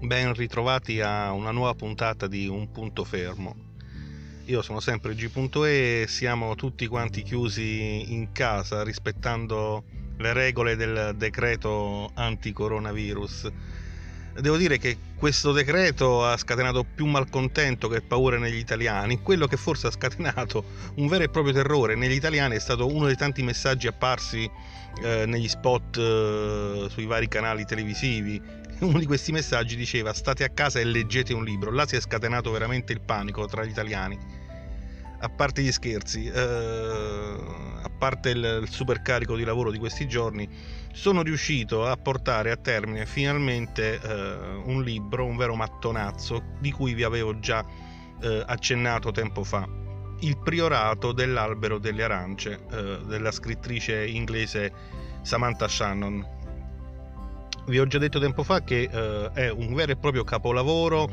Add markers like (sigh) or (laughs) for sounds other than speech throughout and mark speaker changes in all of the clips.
Speaker 1: Ben ritrovati a una nuova puntata di Un punto fermo. Io sono sempre G.E siamo tutti quanti chiusi in casa rispettando le regole del decreto anti-coronavirus devo dire che questo decreto ha scatenato più malcontento che paura negli italiani. Quello che forse ha scatenato un vero e proprio terrore negli italiani è stato uno dei tanti messaggi apparsi eh, negli spot eh, sui vari canali televisivi. (laughs) Uno di questi messaggi diceva state a casa e leggete un libro. Là si è scatenato veramente il panico tra gli italiani a parte gli scherzi, eh, a parte il, il supercarico di lavoro di questi giorni, sono riuscito a portare a termine finalmente eh, un libro, un vero mattonazzo, di cui vi avevo già eh, accennato tempo fa. Il priorato dell'albero delle arance eh, della scrittrice inglese Samantha Shannon. Vi ho già detto tempo fa che eh, è un vero e proprio capolavoro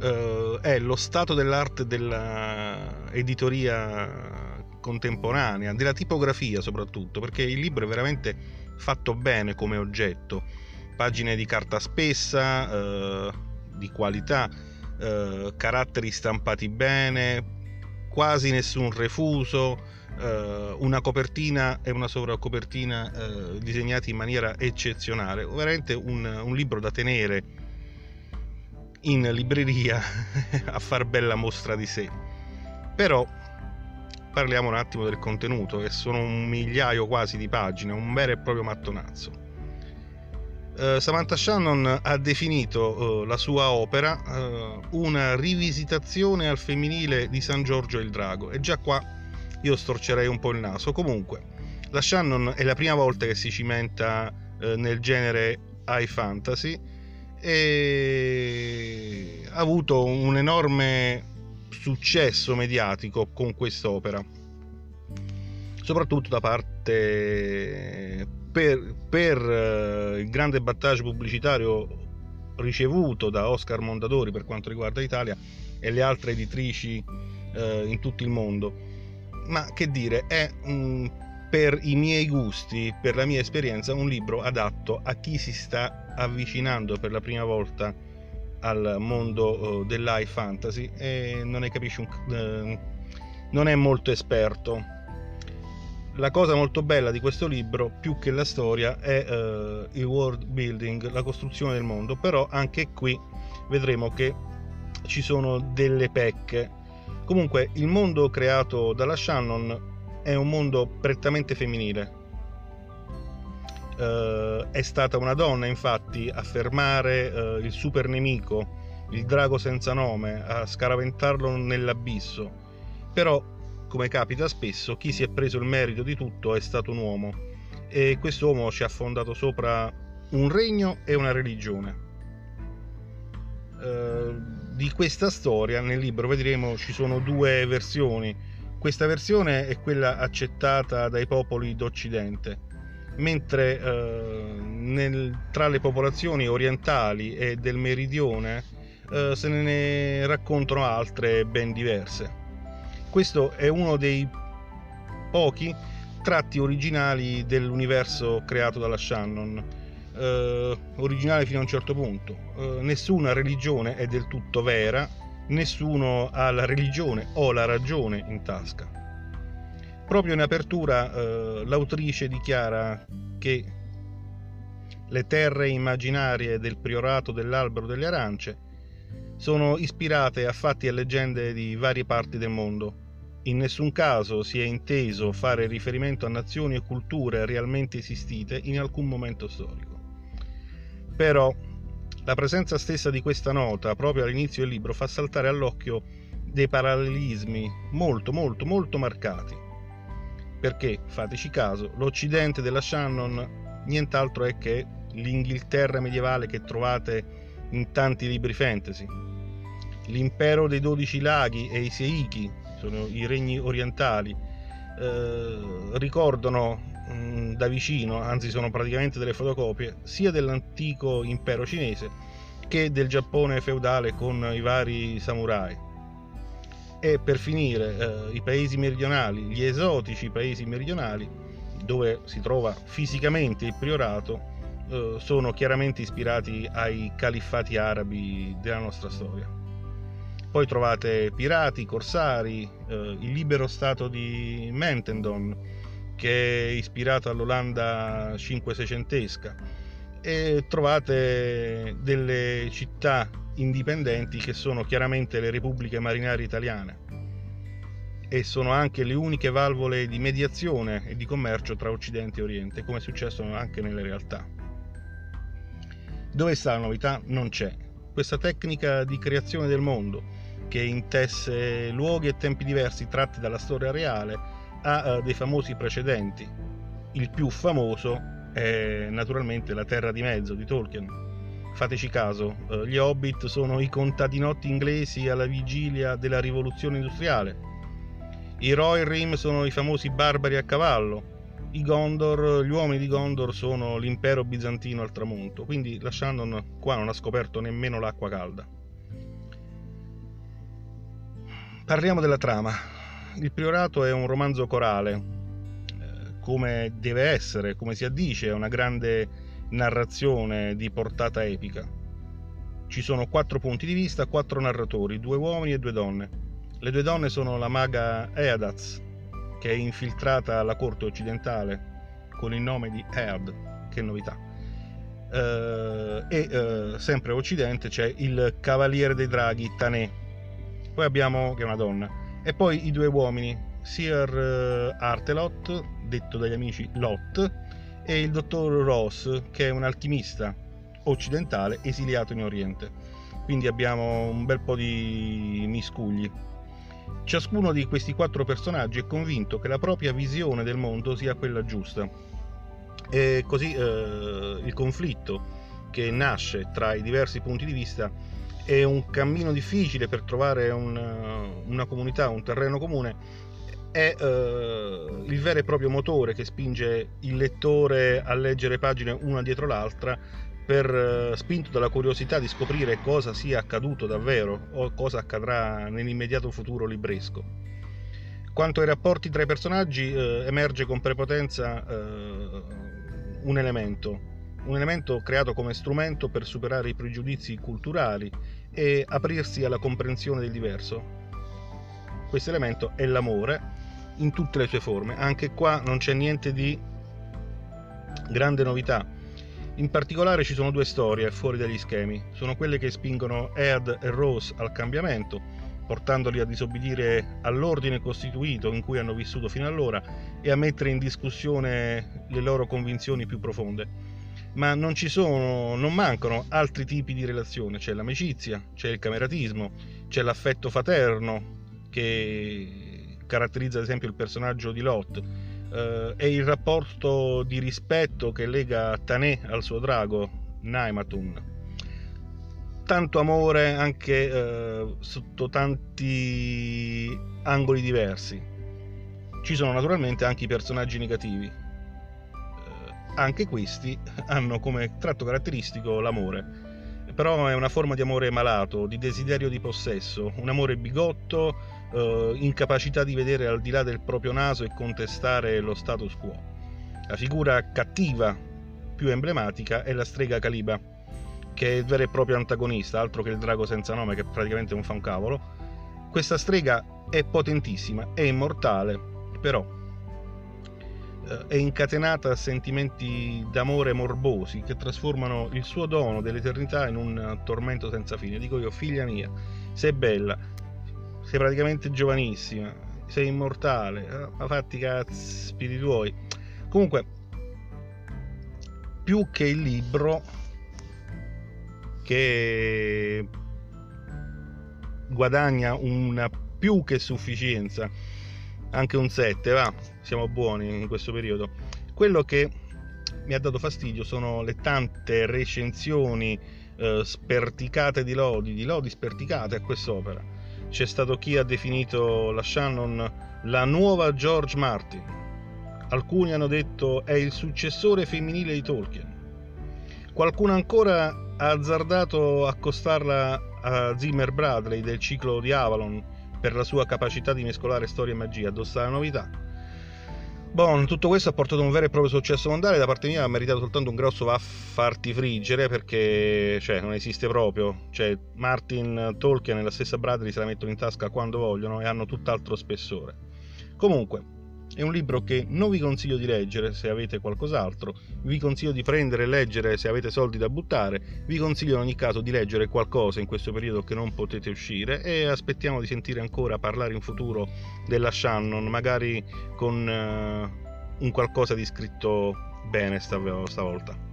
Speaker 1: eh, è lo stato dell'arte dell'editoria contemporanea, della tipografia soprattutto, perché il libro è veramente fatto bene come oggetto, pagine di carta spessa, eh, di qualità, eh, caratteri stampati bene, quasi nessun refuso, una copertina e una sovracopertina eh, disegnati in maniera eccezionale, veramente un, un libro da tenere in libreria (laughs) a far bella mostra di sé. Però parliamo un attimo del contenuto, che sono un migliaio quasi di pagine, un vero e proprio mattonazzo. Uh, Samantha Shannon ha definito la sua opera una rivisitazione al femminile di San Giorgio il Drago e già qua io storcerei un po' il naso. Comunque, la Shannon è la prima volta che si cimenta nel genere high fantasy e ha avuto un enorme successo mediatico con quest'opera soprattutto da parte per, per eh, il grande battage pubblicitario ricevuto da Oscar Mondadori per quanto riguarda l'Italia e le altre editrici eh, in tutto il mondo ma che dire è un per i miei gusti, per la mia esperienza, un libro adatto a chi si sta avvicinando per la prima volta al mondo uh, dell'high fantasy e non ne capisce un, uh, non è molto esperto. La cosa molto bella di questo libro, più che la storia, è uh, il world building, la costruzione del mondo, però anche qui vedremo che ci sono delle pecche. Comunque il mondo creato dalla Shannon è un mondo prettamente femminile. Uh, è stata una donna, infatti, a fermare uh, il super nemico, il drago senza nome, a scaraventarlo nell'abisso. Però, come capita spesso, chi si è preso il merito di tutto è stato un uomo. E quest'uomo ci ha fondato sopra un regno e una religione. Uh, di questa storia nel libro vedremo ci sono due versioni questa versione è quella accettata dai popoli d'Occidente, mentre eh, nel, tra le popolazioni orientali e del meridione eh, se ne raccontano altre ben diverse. Questo è uno dei pochi tratti originali dell'universo creato dalla Shannon, eh, originale fino a un certo punto. Eh, nessuna religione è del tutto vera, nessuno ha la religione o la ragione in tasca. Proprio in apertura eh, l'autrice dichiara che le terre immaginarie del priorato dell'albero delle arance sono ispirate a fatti e leggende di varie parti del mondo. In nessun caso si è inteso fare riferimento a nazioni e culture realmente esistite in alcun momento storico. Però la presenza stessa di questa nota, proprio all'inizio del libro, fa saltare all'occhio dei parallelismi molto, molto, molto marcati. Perché, fateci caso, l'Occidente della Shannon nient'altro è che l'Inghilterra medievale che trovate in tanti libri fantasy. L'impero dei dodici laghi e i Seiki, sono i regni orientali, eh, ricordano Mm, da vicino, anzi sono praticamente delle fotocopie, sia dell'antico impero cinese che del Giappone feudale con i vari samurai. E per finire, eh, i paesi meridionali, gli esotici paesi meridionali, dove si trova fisicamente il priorato, eh, sono chiaramente ispirati ai califfati arabi della nostra storia. Poi trovate pirati, corsari, eh, il libero stato di Mentendon, che è ispirato all'Olanda cinquecentesca, e trovate delle città indipendenti che sono chiaramente le repubbliche marinari italiane e sono anche le uniche valvole di mediazione e di commercio tra Occidente e Oriente, come è successo anche nelle realtà. Dove sta la novità? Non c'è. Questa tecnica di creazione del mondo, che intesse luoghi e tempi diversi tratti dalla storia reale, ha dei famosi precedenti. Il più famoso è naturalmente la Terra di Mezzo di Tolkien. Fateci caso, eh, gli Hobbit sono i contadinotti inglesi alla vigilia della rivoluzione industriale i Rohirrim sono i famosi barbari a cavallo. I Gondor, gli uomini di Gondor sono l'impero bizantino al tramonto, quindi la Shandon qua non ha scoperto nemmeno l'acqua calda. Parliamo della trama. Il Priorato è un romanzo corale, eh, come deve essere, come si addice, è una grande narrazione di portata epica. Ci sono quattro punti di vista, quattro narratori, due uomini e due donne. Le due donne sono la maga Eadaz, che è infiltrata alla corte occidentale con il nome di Ead, che novità. Uh, e uh, sempre a occidente c'è il cavaliere dei draghi Tanè. Poi abbiamo che è una donna. E poi i due uomini, Sir uh, Artelot, detto dagli amici Lot, e il dottor Ross, che è un alchimista occidentale esiliato in Oriente. Quindi abbiamo un bel po' di miscugli. Ciascuno di questi quattro personaggi è convinto che la propria visione del mondo sia quella giusta. E così eh, il conflitto che nasce tra i diversi punti di vista è un cammino difficile per trovare una, una comunità, un terreno comune, è eh, il vero e proprio motore che spinge il lettore a leggere pagine una dietro l'altra per, eh, spinto dalla curiosità di scoprire cosa sia accaduto davvero o cosa accadrà nell'immediato futuro libresco. Quanto ai rapporti tra i personaggi eh, emerge con prepotenza eh, un elemento, un elemento creato come strumento per superare i pregiudizi culturali e aprirsi alla comprensione del diverso. Questo elemento è l'amore in tutte le sue forme. Anche qua non c'è niente di grande novità in particolare ci sono due storie fuori dagli schemi, sono quelle che spingono Ed e Rose al cambiamento, portandoli a disobbedire all'ordine costituito in cui hanno vissuto fino allora e a mettere in discussione le loro convinzioni più profonde. Ma non ci sono, non mancano altri tipi di relazione, c'è l'amicizia, c'è il cameratismo, c'è l'affetto fraterno che caratterizza ad esempio il personaggio di Lot, eh, è il rapporto di rispetto che lega Tanè al suo drago, Naimatun. Tanto amore anche eh, sotto tanti angoli diversi. Ci sono naturalmente anche i personaggi negativi. Anche questi (laughs) hanno come tratto caratteristico l'amore però è una forma di amore malato, di desiderio di possesso, un amore bigotto, eh, incapacità di vedere al di là del proprio naso e contestare lo status quo. La figura cattiva più emblematica è la strega Caliba, che è il vero e proprio antagonista, altro che il drago senza nome che praticamente non fa un cavolo. Questa strega è potentissima, è immortale, però è incatenata a sentimenti d'amore morbosi che trasformano il suo dono dell'eternità in un tormento senza fine. Dico io, figlia mia, sei bella, sei praticamente giovanissima, sei immortale, eh, ma fatti cazzi tuoi. Comunque, più che il libro che guadagna una più che sufficienza, anche un 7, va, siamo buoni in questo periodo. Quello che mi ha dato fastidio sono le tante recensioni eh, sperticate di lodi, di lodi sperticate a quest'opera c'è stato chi ha definito la Shannon la nuova George Martin. Alcuni hanno detto è il successore femminile di Tolkien. Qualcuno ancora ha azzardato accostarla a Zimmer Bradley del ciclo di Avalon per la sua capacità di mescolare storia e magia, addossa la novità. Bon, tutto questo ha portato a un vero e proprio successo mondiale. Da parte mia ha meritato soltanto un grosso va a farti friggere perché cioè, non esiste proprio. Cioè, Martin Tolkien e la stessa Bradley se la mettono in tasca quando vogliono e hanno tutt'altro spessore. Comunque, è un libro che non vi consiglio di leggere se avete qualcos'altro, vi consiglio di prendere e leggere se avete soldi da buttare, vi consiglio in ogni caso di leggere qualcosa in questo periodo che non potete uscire e aspettiamo di sentire ancora parlare in futuro della Shannon, magari con uh, un qualcosa di scritto bene stavolta.